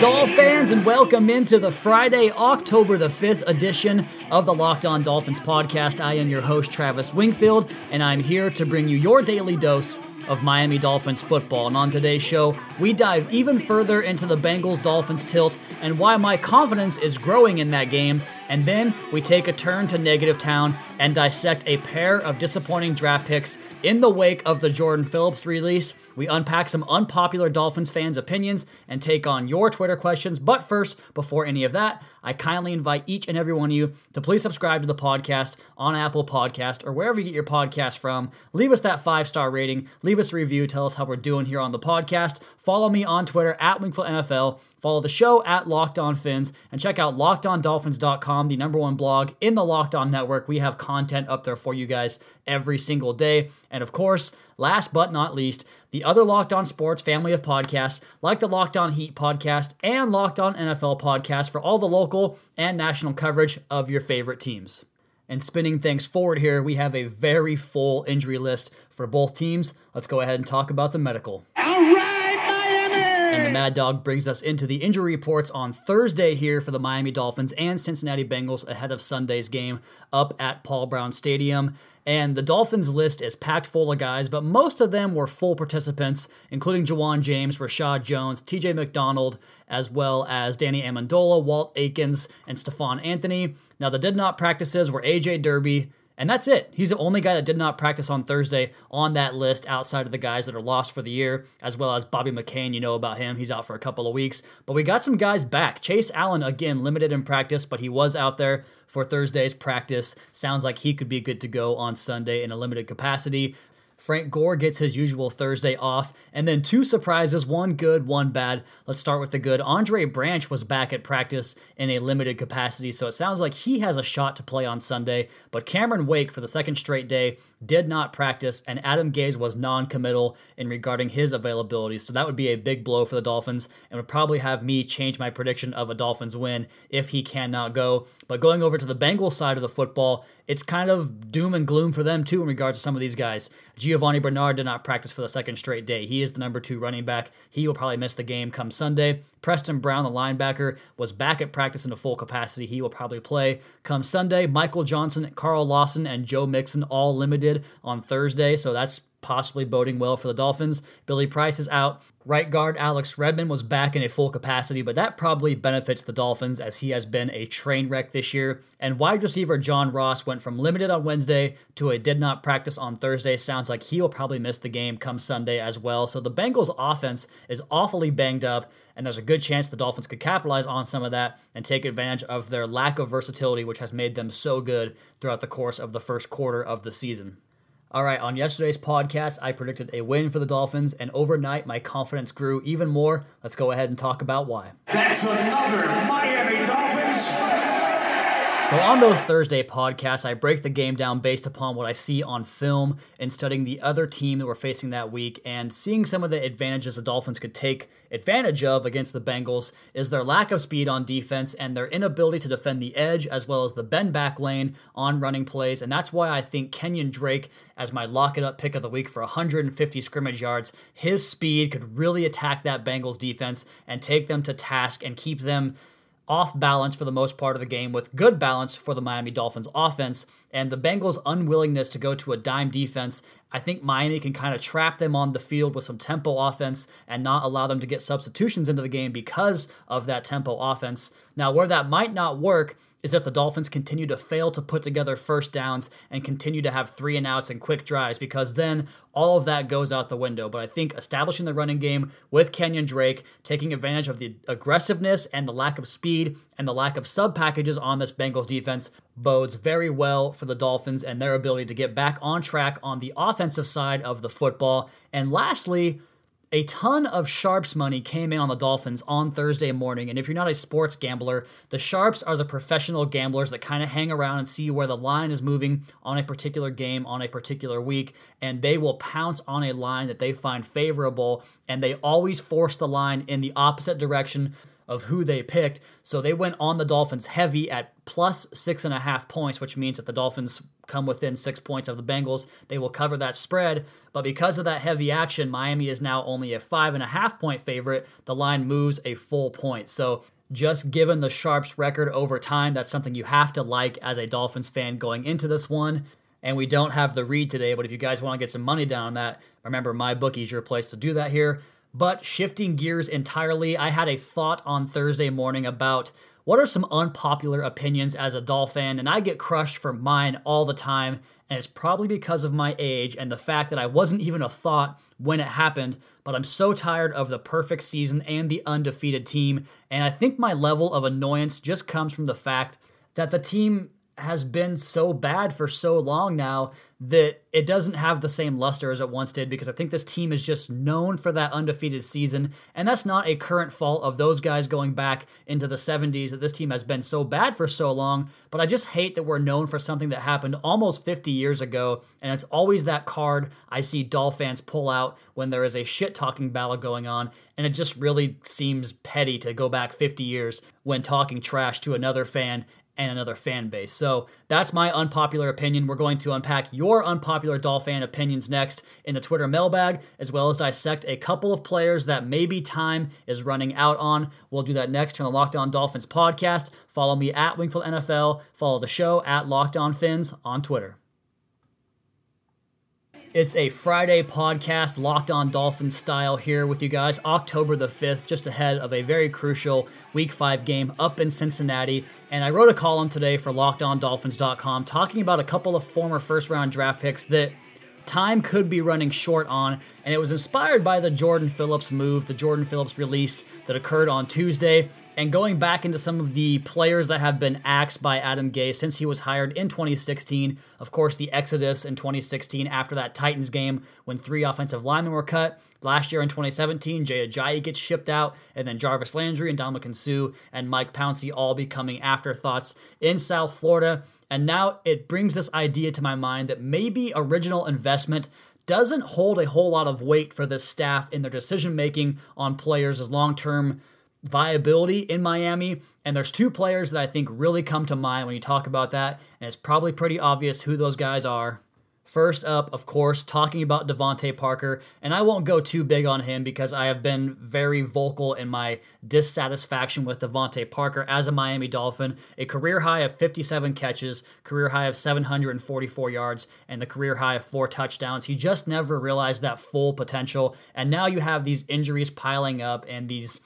Doll fans, and welcome into the Friday, October the 5th edition of the Locked On Dolphins podcast. I am your host, Travis Wingfield, and I'm here to bring you your daily dose of Miami Dolphins football. And on today's show, we dive even further into the Bengals Dolphins tilt and why my confidence is growing in that game. And then we take a turn to Negative Town and dissect a pair of disappointing draft picks in the wake of the Jordan Phillips release. We unpack some unpopular Dolphins fans' opinions and take on your Twitter questions. But first, before any of that, I kindly invite each and every one of you to please subscribe to the podcast on Apple Podcast or wherever you get your podcast from. Leave us that five star rating, leave us a review, tell us how we're doing here on the podcast. Follow me on Twitter at Wingfield NFL. Follow the show at Locked On Fins and check out lockedondolphins.com, the number one blog in the Locked On Network. We have content up there for you guys every single day. And of course, last but not least, the other Locked On Sports family of podcasts, like the Locked On Heat podcast and Locked On NFL podcast for all the local and national coverage of your favorite teams. And spinning things forward here, we have a very full injury list for both teams. Let's go ahead and talk about the medical. And the Mad Dog brings us into the injury reports on Thursday here for the Miami Dolphins and Cincinnati Bengals ahead of Sunday's game up at Paul Brown Stadium. And the Dolphins list is packed full of guys, but most of them were full participants, including Ja'Wuan James, Reshad Jones, TJ McDonald, as well as Danny Amendola, Walt Aikens, and Stephone Anthony. Now, the did not practices were AJ Derby, and that's it. He's the only guy that did not practice on Thursday on that list outside of the guys that are lost for the year, as well as Bobby McCain. You know about him. He's out for a couple of weeks. But we got some guys back. Chase Allen, again, limited in practice, but he was out there for Thursday's practice. Sounds like he could be good to go on Sunday in a limited capacity. Frank Gore gets his usual Thursday off, and then two surprises, one good, one bad. Let's start with the good. Andre Branch was back at practice in a limited capacity, so it sounds like he has a shot to play on Sunday. But Cameron Wake, for the second straight day, did not practice, and Adam Gase was non committal in regarding his availability. So that would be a big blow for the Dolphins and would probably have me change my prediction of a Dolphins win if he cannot go. But going over to the Bengals side of the football, it's kind of doom and gloom for them too in regards to some of these guys. Giovani Bernard did not practice for the second straight day. He is the number two running back. He will probably miss the game come Sunday. Preston Brown, the linebacker, was back at practice in a full capacity. He will probably play come Sunday. Michael Johnson, Carl Lawson, and Joe Mixon all limited on Thursday, so that's possibly boding well for the Dolphins. Billy Price is out. Right guard Alex Redmond was back in a full capacity, but that probably benefits the Dolphins as he has been a train wreck this year. And wide receiver John Ross went from limited on Wednesday to a did not practice on Thursday. Sounds like he will probably miss the game come Sunday as well. So the Bengals offense is awfully banged up, and there's a good chance the Dolphins could capitalize on some of that and take advantage of their lack of versatility, which has made them so good throughout the course of the first quarter of the season. All right, on yesterday's podcast, I predicted a win for the Dolphins, and overnight, my confidence grew even more. Let's go ahead and talk about why. That's another Miami Dolphins. So, on those Thursday podcasts, I break the game down based upon what I see on film and studying the other team that we're facing that week and seeing some of the advantages the Dolphins could take advantage of against the Bengals is their lack of speed on defense and their inability to defend the edge as well as the bend back lane on running plays. And that's why I think Kenyon Drake, as my lock it up pick of the week for 150 scrimmage yards, his speed could really attack that Bengals defense and take them to task and keep them off balance for the most part of the game with good balance for the Miami Dolphins offense. And the Bengals' unwillingness to go to a dime defense, I think Miami can kind of trap them on the field with some tempo offense and not allow them to get substitutions into the game because of that tempo offense. Now, where that might not work is if the Dolphins continue to fail to put together first downs and continue to have three and outs and quick drives, because then all of that goes out the window. But I think establishing the running game with Kenyon Drake, taking advantage of the aggressiveness and the lack of speed and the lack of sub packages on this Bengals defense bodes very well for the Dolphins and their ability to get back on track on the offensive side of the football. And lastly, a ton of sharps money came in on the Dolphins on Thursday morning. And if you're not a sports gambler, the sharps are the professional gamblers that kind of hang around and see where the line is moving on a particular game on a particular week. And they will pounce on a line that they find favorable. And they always force the line in the opposite direction of who they picked. So they went on the Dolphins heavy at plus six and a half points, which means if the Dolphins come within six points of the Bengals, they will cover that spread. But because of that heavy action, Miami is now only a five and a half point favorite. The line moves a full point. So just given the Sharps record over time, that's something you have to like as a Dolphins fan going into this one. And we don't have the read today, but if you guys want to get some money down on that, remember my bookie's your place to do that here. But shifting gears entirely, I had a thought on Thursday morning about what are some unpopular opinions as a Dolphin, and I get crushed for mine all the time, and it's probably because of my age and the fact that I wasn't even a thought when it happened, but I'm so tired of the perfect season and the undefeated team, and I think my level of annoyance just comes from the fact that the team has been so bad for so long now that it doesn't have the same luster as it once did because I think this team is just known for that undefeated season. And that's not a current fault of those guys going back into the 70s that this team has been so bad for so long. But I just hate that we're known for something that happened almost 50 years ago. And it's always that card I see Doll fans pull out when there is a shit talking battle going on. And it just really seems petty to go back 50 years when talking trash to another fan and another fan base. So that's my unpopular opinion. We're going to unpack your unpopular Dolphin opinions next in the Twitter mailbag, as well as dissect a couple of players that maybe time is running out on. We'll do that next on the Locked On Dolphins podcast. Follow me at Wingfield NFL. Follow the show at Locked On Fins on Twitter. It's a Friday podcast, Locked On Dolphins style here with you guys. October the 5th, just ahead of a very crucial Week 5 game up in Cincinnati. And I wrote a column today for LockedOnDolphins.com talking about a couple of former first round draft picks that time could be running short on. And it was inspired by the Jordan Phillips move, the Jordan Phillips release that occurred on Tuesday. And going back into some of the players that have been axed by Adam Gase since he was hired in 2016, of course, the exodus in 2016 after that Titans game when three offensive linemen were cut. Last year in 2017, Jay Ajayi gets shipped out, and then Jarvis Landry and Ndamukong Suh and Mike Pouncey all becoming afterthoughts in South Florida. And now it brings this idea to my mind that maybe original investment doesn't hold a whole lot of weight for this staff in their decision making on players as long term viability in Miami. And there's two players that I think really come to mind when you talk about that. And it's probably pretty obvious who those guys are. First up, of course, talking about DeVante Parker, and I won't go too big on him because I have been very vocal in my dissatisfaction with DeVante Parker as a Miami Dolphin. A career high of 57 catches, career high of 744 yards, and the career high of four touchdowns. He just never realized that full potential, and now you have these injuries piling up and these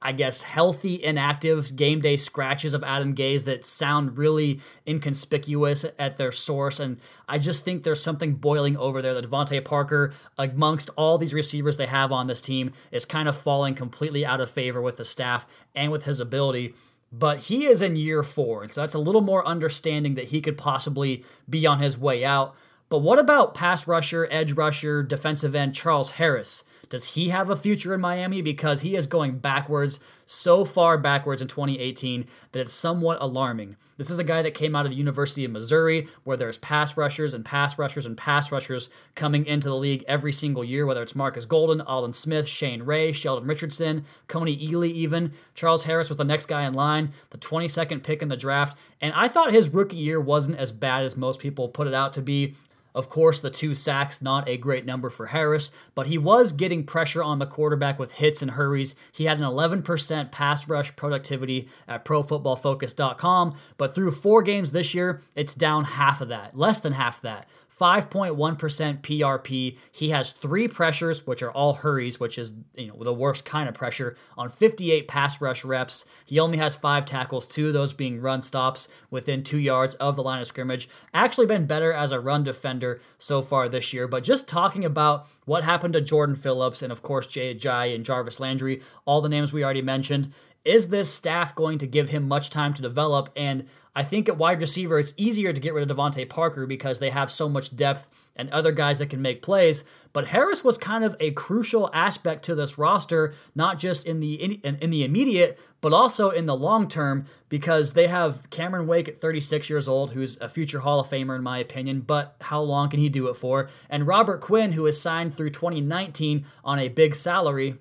I guess, healthy, inactive game day scratches of Adam Gase that sound really inconspicuous at their source. And I just think there's something boiling over there that DeVante Parker, amongst all these receivers they have on this team, is kind of falling completely out of favor with the staff and with his ability. But he is in year four, and so that's a little more understanding that he could possibly be on his way out. But what about pass rusher, edge rusher, defensive end Charles Harris? Does he have a future in Miami? Because he is going backwards, so far backwards in 2018 that it's somewhat alarming. This is a guy that came out of the University of Missouri, where there's pass rushers and pass rushers and pass rushers coming into the league every single year, whether it's Marcus Golden, Aldon Smith, Shane Ray, Sheldon Richardson, Kony Ealy, even. Charles Harris was the next guy in line, the 22nd pick in the draft. And I thought his rookie year wasn't as bad as most people put it out to be. Of course, the two sacks, not a great number for Harris, but he was getting pressure on the quarterback with hits and hurries. He had an 11% pass rush productivity at profootballfocus.com, but through four games this year, it's down half of that, less than half that. 5.1% PRP. He has three pressures, which are all hurries, which is you know the worst kind of pressure, on 58 pass rush reps. He only has five tackles, two of those being run stops within two yards of the line of scrimmage. Actually been better as a run defender so far this year. But just talking about what happened to Jordan Phillips and of course Jay Ajayi and Jarvis Landry, all the names we already mentioned. Is this staff going to give him much time to develop? And I think at wide receiver, it's easier to get rid of DeVante Parker because they have so much depth and other guys that can make plays. But Harris was kind of a crucial aspect to this roster, not just in the in, in the immediate, but also in the long term, because they have Cameron Wake at 36 years old, who's a future Hall of Famer in my opinion. But how long can he do it for? And Robert Quinn, who is signed through 2019 on a big salary.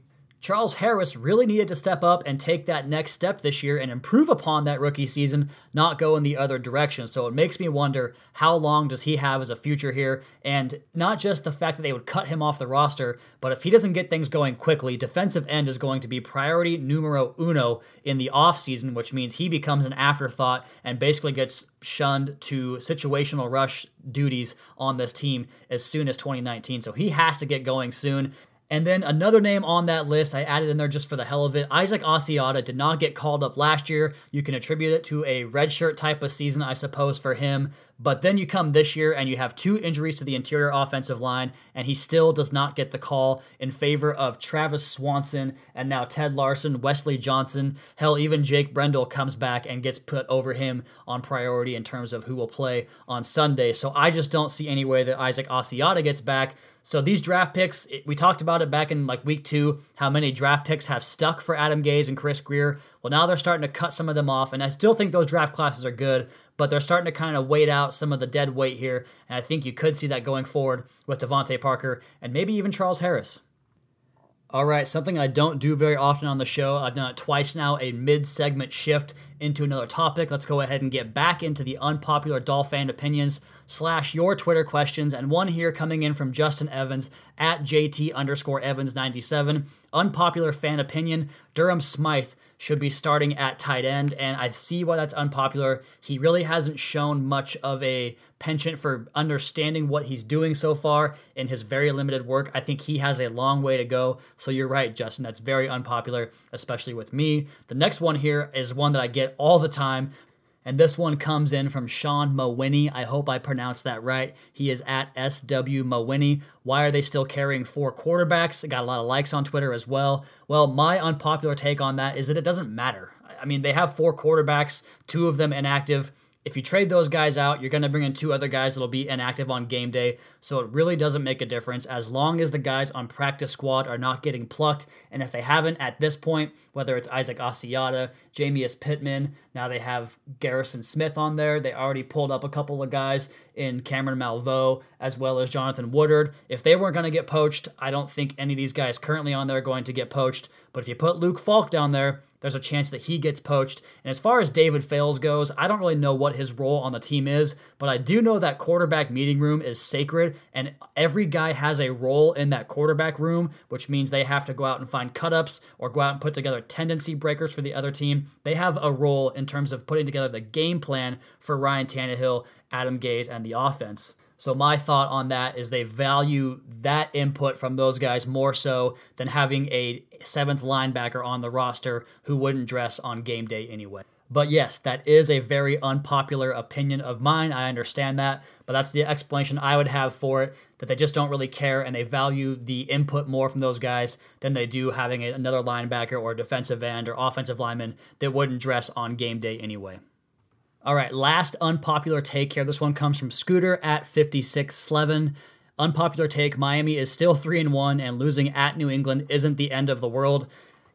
Charles Harris really needed to step up and take that next step this year and improve upon that rookie season, not go in the other direction. So it makes me wonder how long does he have as a future here? And not just the fact that they would cut him off the roster, but if he doesn't get things going quickly, defensive end is going to be priority numero uno in the offseason, which means he becomes an afterthought and basically gets shunned to situational rush duties on this team as soon as 2019. So he has to get going soon. And then another name on that list I added in there just for the hell of it. Isaac Asiata did not get called up last year. You can attribute it to a redshirt type of season, I suppose, for him. But then you come this year and you have two injuries to the interior offensive line, and he still does not get the call in favor of Travis Swanson and now Ted Larsen, Wesley Johnson. Hell, even Jake Brendel comes back and gets put over him on priority in terms of who will play on Sunday. So I just don't see any way that Isaac Asiata gets back. So these draft picks, we talked about it back in like week two, how many draft picks have stuck for Adam Gase and Chris Grier. Well, now they're starting to cut some of them off, and I still think those draft classes are good, but they're starting to kind of wait out some of the dead weight here, and I think you could see that going forward with DeVante Parker and maybe even Charles Harris. All right, something I don't do very often on the show. I've done it twice now, a mid segment shift into another topic. Let's go ahead and get back into the unpopular Dolphin opinions slash your Twitter questions. And one here coming in from Justin Evans at JT underscore Evans 97. Unpopular fan opinion Durham Smythe should be starting at tight end, and I see why that's unpopular. He really hasn't shown much of a penchant for understanding what he's doing so far in his very limited work. I think he has a long way to go. So you're right, Justin. That's very unpopular, especially with me. The next one here is one that I get all the time and this one comes in from Sean Mowiney. I hope I pronounced that right. He is at SW Mowiney. Why are they still carrying four quarterbacks? got a lot of likes on Twitter as well. Well, my unpopular take on that is that it doesn't matter. I mean, they have four quarterbacks, two of them inactive. If you trade those guys out, you're going to bring in two other guys that'll be inactive on game day. So it really doesn't make a difference as long as the guys on practice squad are not getting plucked. And if they haven't at this point, whether it's Isaac Asiata, Jamiyus Pittman, now they have Garrison Smith on there. They already pulled up a couple of guys in Cameron Malveaux as well as Jonathan Woodard. If they weren't going to get poached, I don't think any of these guys currently on there are going to get poached. But if you put Luke Falk down there, there's a chance that he gets poached. And as far as David Fales goes, I don't really know what his role on the team is, but I do know that quarterback meeting room is sacred, and every guy has a role in that quarterback room, which means they have to go out and find cut-ups or go out and put together tendency breakers for the other team. They have a role in terms of putting together the game plan for Ryan Tannehill, Adam Gase, and the offense. So my thought on that is they value that input from those guys more so than having a seventh linebacker on the roster who wouldn't dress on game day anyway. But yes, that is a very unpopular opinion of mine. I understand that, but that's the explanation I would have for it that they just don't really care and they value the input more from those guys than they do having another linebacker or defensive end or offensive lineman that wouldn't dress on game day anyway. All right, last unpopular take here. This one comes from Scooter at 5611. Unpopular take Miami is still 3 and 1 and losing at New England isn't the end of the world.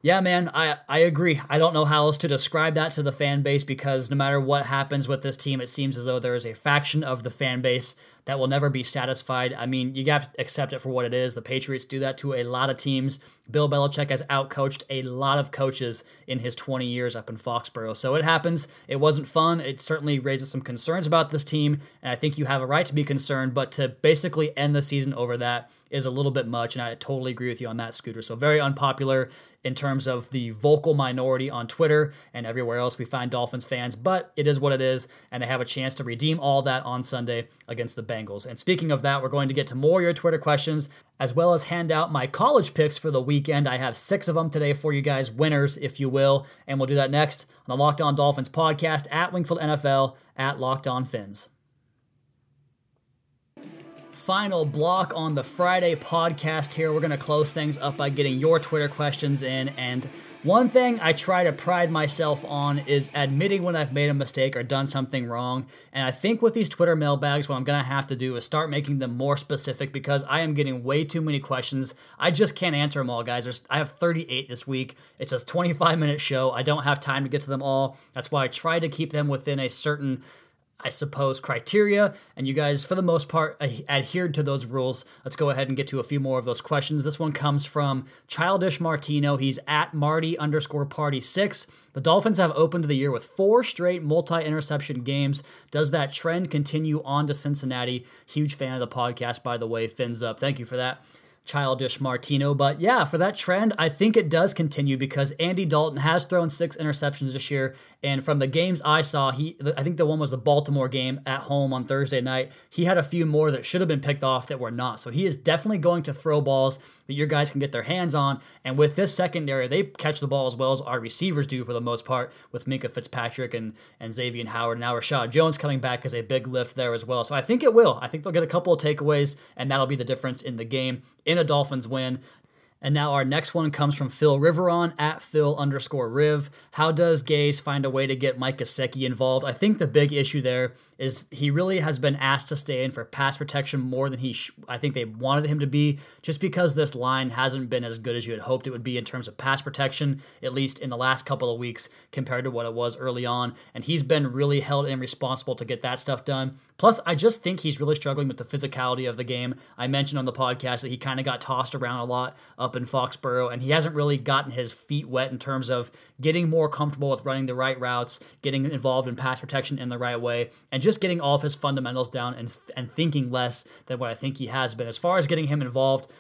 Yeah, man, I, I agree. I don't know how else to describe that to the fan base because no matter what happens with this team, it seems as though there is a faction of the fan base that will never be satisfied. I mean, you have to accept it for what it is. The Patriots do that to a lot of teams. Bill Belichick has outcoached a lot of coaches in his 20 years up in Foxborough. So it happens. It wasn't fun. It certainly raises some concerns about this team, and I think you have a right to be concerned, but to basically end the season over that is a little bit much, and I totally agree with you on that, Scooter. So very unpopular in terms of the vocal minority on Twitter and everywhere else we find Dolphins fans, but it is what it is, and they have a chance to redeem all that on Sunday against the Bengals. And speaking of that, we're going to get to more your Twitter questions as well as hand out my college picks for the weekend. I have six of them today for you guys, winners, if you will, and we'll do that next on the Locked On Dolphins podcast at Wingfield NFL at Locked On Fins. Final block on the Friday podcast here. We're going to close things up by getting your Twitter questions in. And one thing I try to pride myself on is admitting when I've made a mistake or done something wrong. And I think with these Twitter mailbags, what I'm going to have to do is start making them more specific because I am getting way too many questions. I just can't answer them all, guys. There's, I have 38 this week. It's a 25 minute show. I don't have time to get to them all. That's why I try to keep them within a certain I suppose, criteria, and you guys, for the most part, adhered to those rules. Let's go ahead and get to a few more of those questions. This one comes from Childish Martino. He's at Marty underscore party six. The Dolphins have opened the year with four straight multi interception games. Does that trend continue on to Cincinnati? Huge fan of the podcast, by the way. Fins up. Thank you for that childish Martino. But yeah, for that trend, I think it does continue because Andy Dalton has thrown six interceptions this year. And from the games I saw, he I think the one was the Baltimore game at home on Thursday night. He had a few more that should have been picked off that were not. So he is definitely going to throw balls that your guys can get their hands on. And with this secondary, they catch the ball as well as our receivers do for the most part, with Minkah Fitzpatrick and, and Xavier Howard. And now Reshad Jones coming back as a big lift there as well. So I think it will. I think they'll get a couple of takeaways, and that'll be the difference in the game in a Dolphins win. And now our next one comes from Phil Riveron at Phil underscore Riv. How does Gase find a way to get Mike Gesicki involved? I think the big issue there is he really has been asked to stay in for pass protection more than he sh- I think they wanted him to be just because this line hasn't been as good as you had hoped it would be in terms of pass protection at least in the last couple of weeks compared to what it was early on and he's been really held and responsible to get that stuff done plus I just think he's really struggling with the physicality of the game I mentioned on the podcast that he kind of got tossed around a lot up in Foxborough and he hasn't really gotten his feet wet in terms of getting more comfortable with running the right routes getting involved in pass protection in the right way and just getting all of his fundamentals down and, and thinking less than what I think he has been. As far as getting him involved,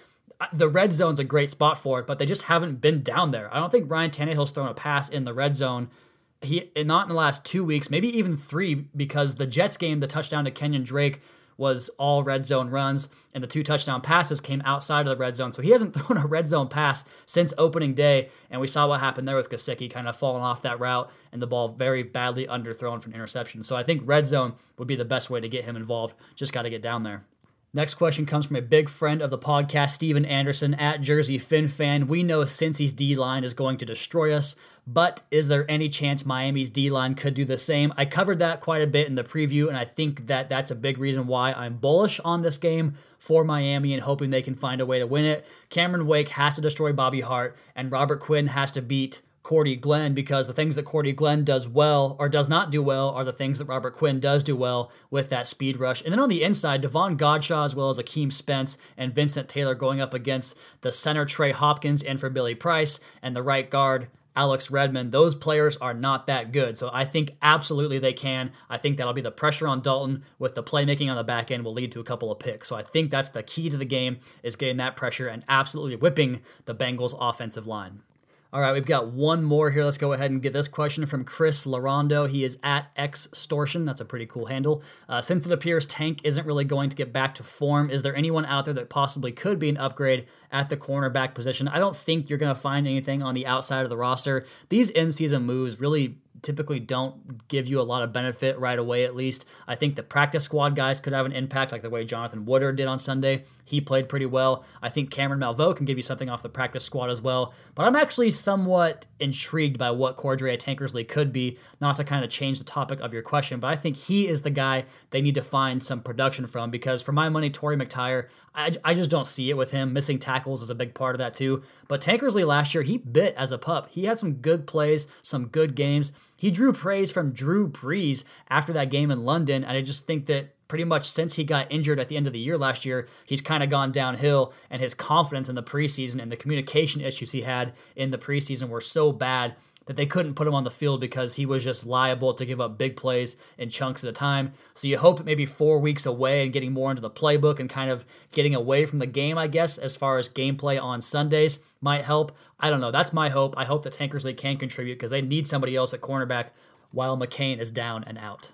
the red zone's a great spot for it, but they just haven't been down there. I don't think Ryan Tannehill's thrown a pass in the red zone. He not in the last two weeks, maybe even three, because the Jets game, the touchdown to Kenyon Drake was all red zone runs, and the two touchdown passes came outside of the red zone. So he hasn't thrown a red zone pass since opening day, and we saw what happened there with Gesicki kind of falling off that route and the ball very badly underthrown for an interception. So I think red zone would be the best way to get him involved. Just got to get down there. Next question comes from a big friend of the podcast, Steven Anderson at Jersey Fin Fan. We know Cincy's D line is going to destroy us, but is there any chance Miami's D line could do the same? I covered that quite a bit in the preview, and I think that that's a big reason why I'm bullish on this game for Miami and hoping they can find a way to win it. Cameron Wake has to destroy Bobby Hart, and Robert Quinn has to beat Cordy Glenn because the things that Cordy Glenn does well or does not do well are the things that Robert Quinn does do well with that speed rush. And then on the inside, Davon Godchaux as well as Akeem Spence and Vincent Taylor going up against the center Trey Hopkins and for Billy Price and the right guard Alex Redmond, those players are not that good. So I think absolutely they can. I think that'll be the pressure on Dalton with the playmaking on the back end will lead to a couple of picks. So I think that's the key to the game is getting that pressure and absolutely whipping the Bengals offensive line. All right, we've got one more here. Let's go ahead and get this question from Chris Larondo. He is at Extortion. That's a pretty cool handle. Uh, since it appears Tank isn't really going to get back to form, is there anyone out there that possibly could be an upgrade at the cornerback position? I don't think you're going to find anything on the outside of the roster. These in season moves really typically don't give you a lot of benefit right away, at least. I think the practice squad guys could have an impact, like the way Jonathan Woodard did on Sunday. He played pretty well. I think Cameron Malveaux can give you something off the practice squad as well. But I'm actually somewhat intrigued by what Cordrea Tankersley could be, not to kind of change the topic of your question, but I think he is the guy they need to find some production from because for my money, Torry McTyer, I, I just don't see it with him. Missing tackles is a big part of that too. But Tankersley last year, he bit as a pup. He had some good plays, some good games. He drew praise from Drew Brees after that game in London, and I just think that pretty much since he got injured at the end of the year last year, he's kind of gone downhill, and his confidence in the preseason and the communication issues he had in the preseason were so bad that they couldn't put him on the field because he was just liable to give up big plays in chunks at a time. So you hope that maybe four weeks away and getting more into the playbook and kind of getting away from the game, I guess, as far as gameplay on Sundays might help. I don't know. That's my hope. I hope that Tankersley can contribute because they need somebody else at cornerback while McCain is down and out.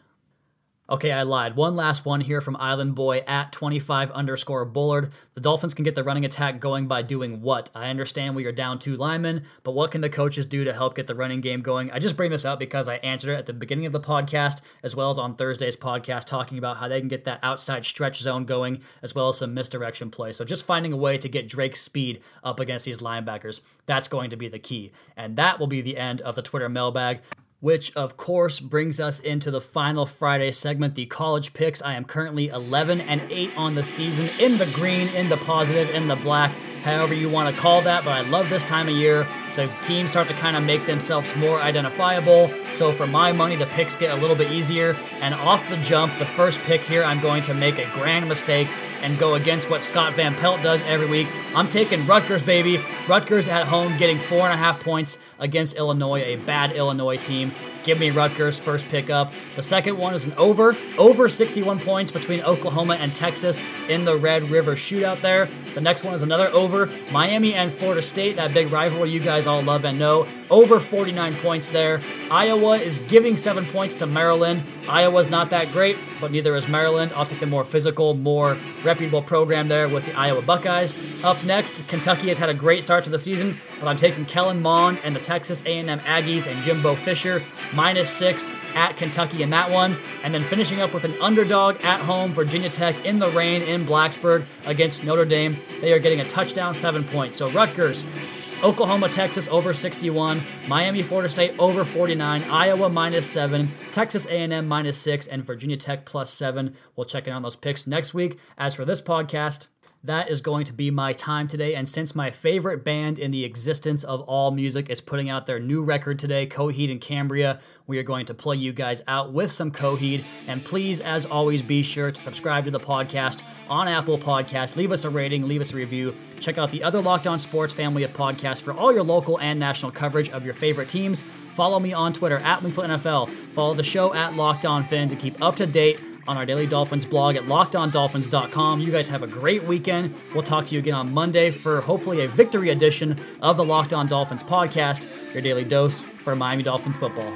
Okay, I lied. One last one here from Island Boy at 25 underscore Bullard. The Dolphins can get the running attack going by doing what? I understand we are down two linemen, but what can the coaches do to help get the running game going? I just bring this up because I answered it at the beginning of the podcast, as well as on Thursday's podcast, talking about how they can get that outside stretch zone going, as well as some misdirection play. So just finding a way to get Drake's speed up against these linebackers, that's going to be the key. And that will be the end of the Twitter mailbag which of course brings us into the final Friday segment, the college picks. I am currently 11 and 8 on the season, in the green, in the positive, in the black, however you want to call that. But I love this time of year. The teams start to kind of make themselves more identifiable. So for my money, the picks get a little bit easier. And off the jump, the first pick here, I'm going to make a grand mistake and go against what Scott Van Pelt does every week. I'm taking Rutgers, baby. Rutgers at home getting four and a half points against Illinois, a bad Illinois team. Give me Rutgers first pick up. The second one is an over, over 61 points between Oklahoma and Texas in the Red River shootout there. The next one is another over, Miami and Florida State, that big rivalry you guys all love and know. Over 49 points there. Iowa is giving seven points to Maryland. Iowa's not that great, but neither is Maryland. I'll take the more physical, more reputable program there with the Iowa Buckeyes. Up next, Kentucky has had a great start to the season, but I'm taking Kellen Mond and the Texas A&M Aggies and Jimbo Fisher minus six at Kentucky in that one. And then finishing up with an underdog at home, Virginia Tech in the rain in Blacksburg against Notre Dame. They are getting a touchdown, seven points. So Rutgers, Oklahoma, Texas over 61, Miami, Florida State over 49, Iowa minus 7, Texas A&M minus 6, and Virginia Tech plus 7. We'll check in on those picks next week. As for this podcast, that is going to be my time today. And since my favorite band in the existence of all music is putting out their new record today, Coheed and Cambria, we are going to play you guys out with some Coheed. And please, as always, be sure to subscribe to the podcast on Apple Podcasts. Leave us a rating, leave us a review. Check out the other Locked On Sports family of podcasts for all your local and national coverage of your favorite teams. Follow me on Twitter at Wingfield NFL. Follow the show at Locked On Fins and keep up to date on our Daily Dolphins blog at lockedondolphins.com. You guys have a great weekend. We'll talk to you again on Monday for hopefully a victory edition of the Locked On Dolphins podcast, your daily dose for Miami Dolphins football.